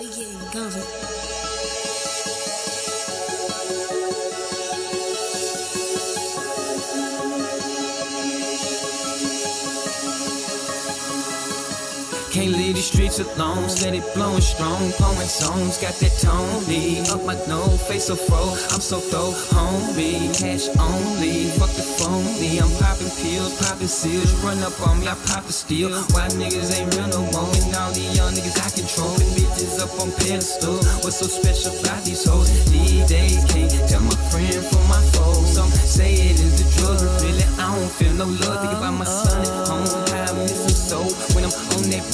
We getting going. Can't leave the streets alone, it blowing strong. Pouring songs, got that tone. Me up my nose, face so fro. I'm so throw, homie. Cash only, fuck the phone. Me, I'm popping pills, popping seals. Run up on me, I pop a steal. Why niggas ain't real no more? And all these young niggas I control. The bitches up on pedestal. What's so special about these hoes? These days can't tell my friend from my foe. Some say it is the drug. Really, I don't feel no love. Think about my son at home.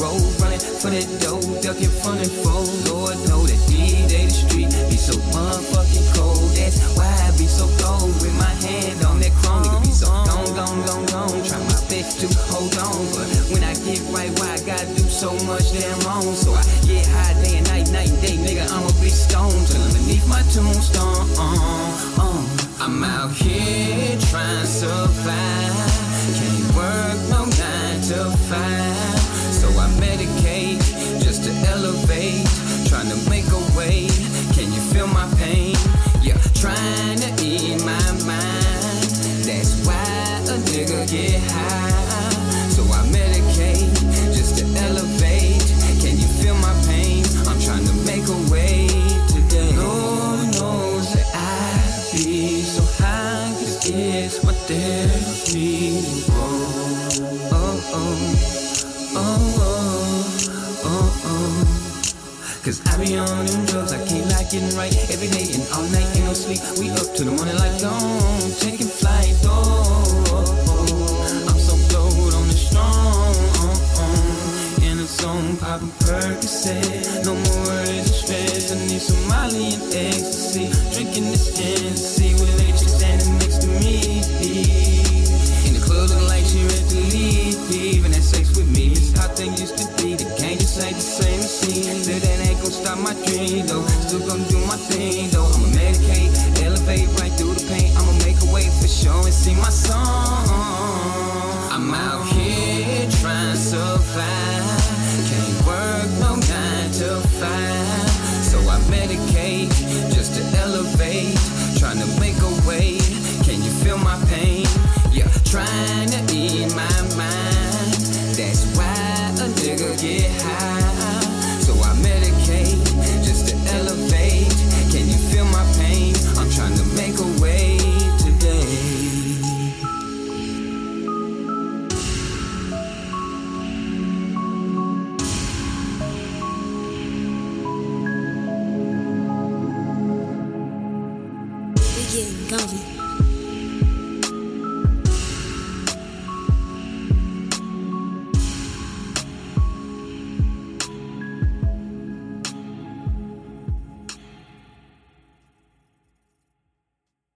Road, running for that dough, ducking front and fold. Lord know that D-Day the street be so motherfucking cold. That's why I be so cold with my hand on that chrome. Nigga be so gone, gone, gone, gone. Try my best to hold on, but when I get right, why I gotta do so much damn wrong? So I get high day and night, night and day, nigga. I'm a big stone till underneath my tombstone. Nigga get high. So I medicate just to elevate. Can you feel my pain? I'm trying to make a way today. Lord knows that I be so high, cause it's my therapy. Oh, oh, oh, oh, oh, oh. Cause I be on them drugs, I can't like getting right every day and all night, ain't no sleep. We up to the morning like gone, taking flight, oh. Percocet. No more worries or stress, I need some Molly and ecstasy. Drinking this Hennessy with lady standing next to me. In the club looking like she ready to leave, even had sex with me. Miss how things used to be, the game just ain't the same as seen. Said that ain't gonna stop my dream Going.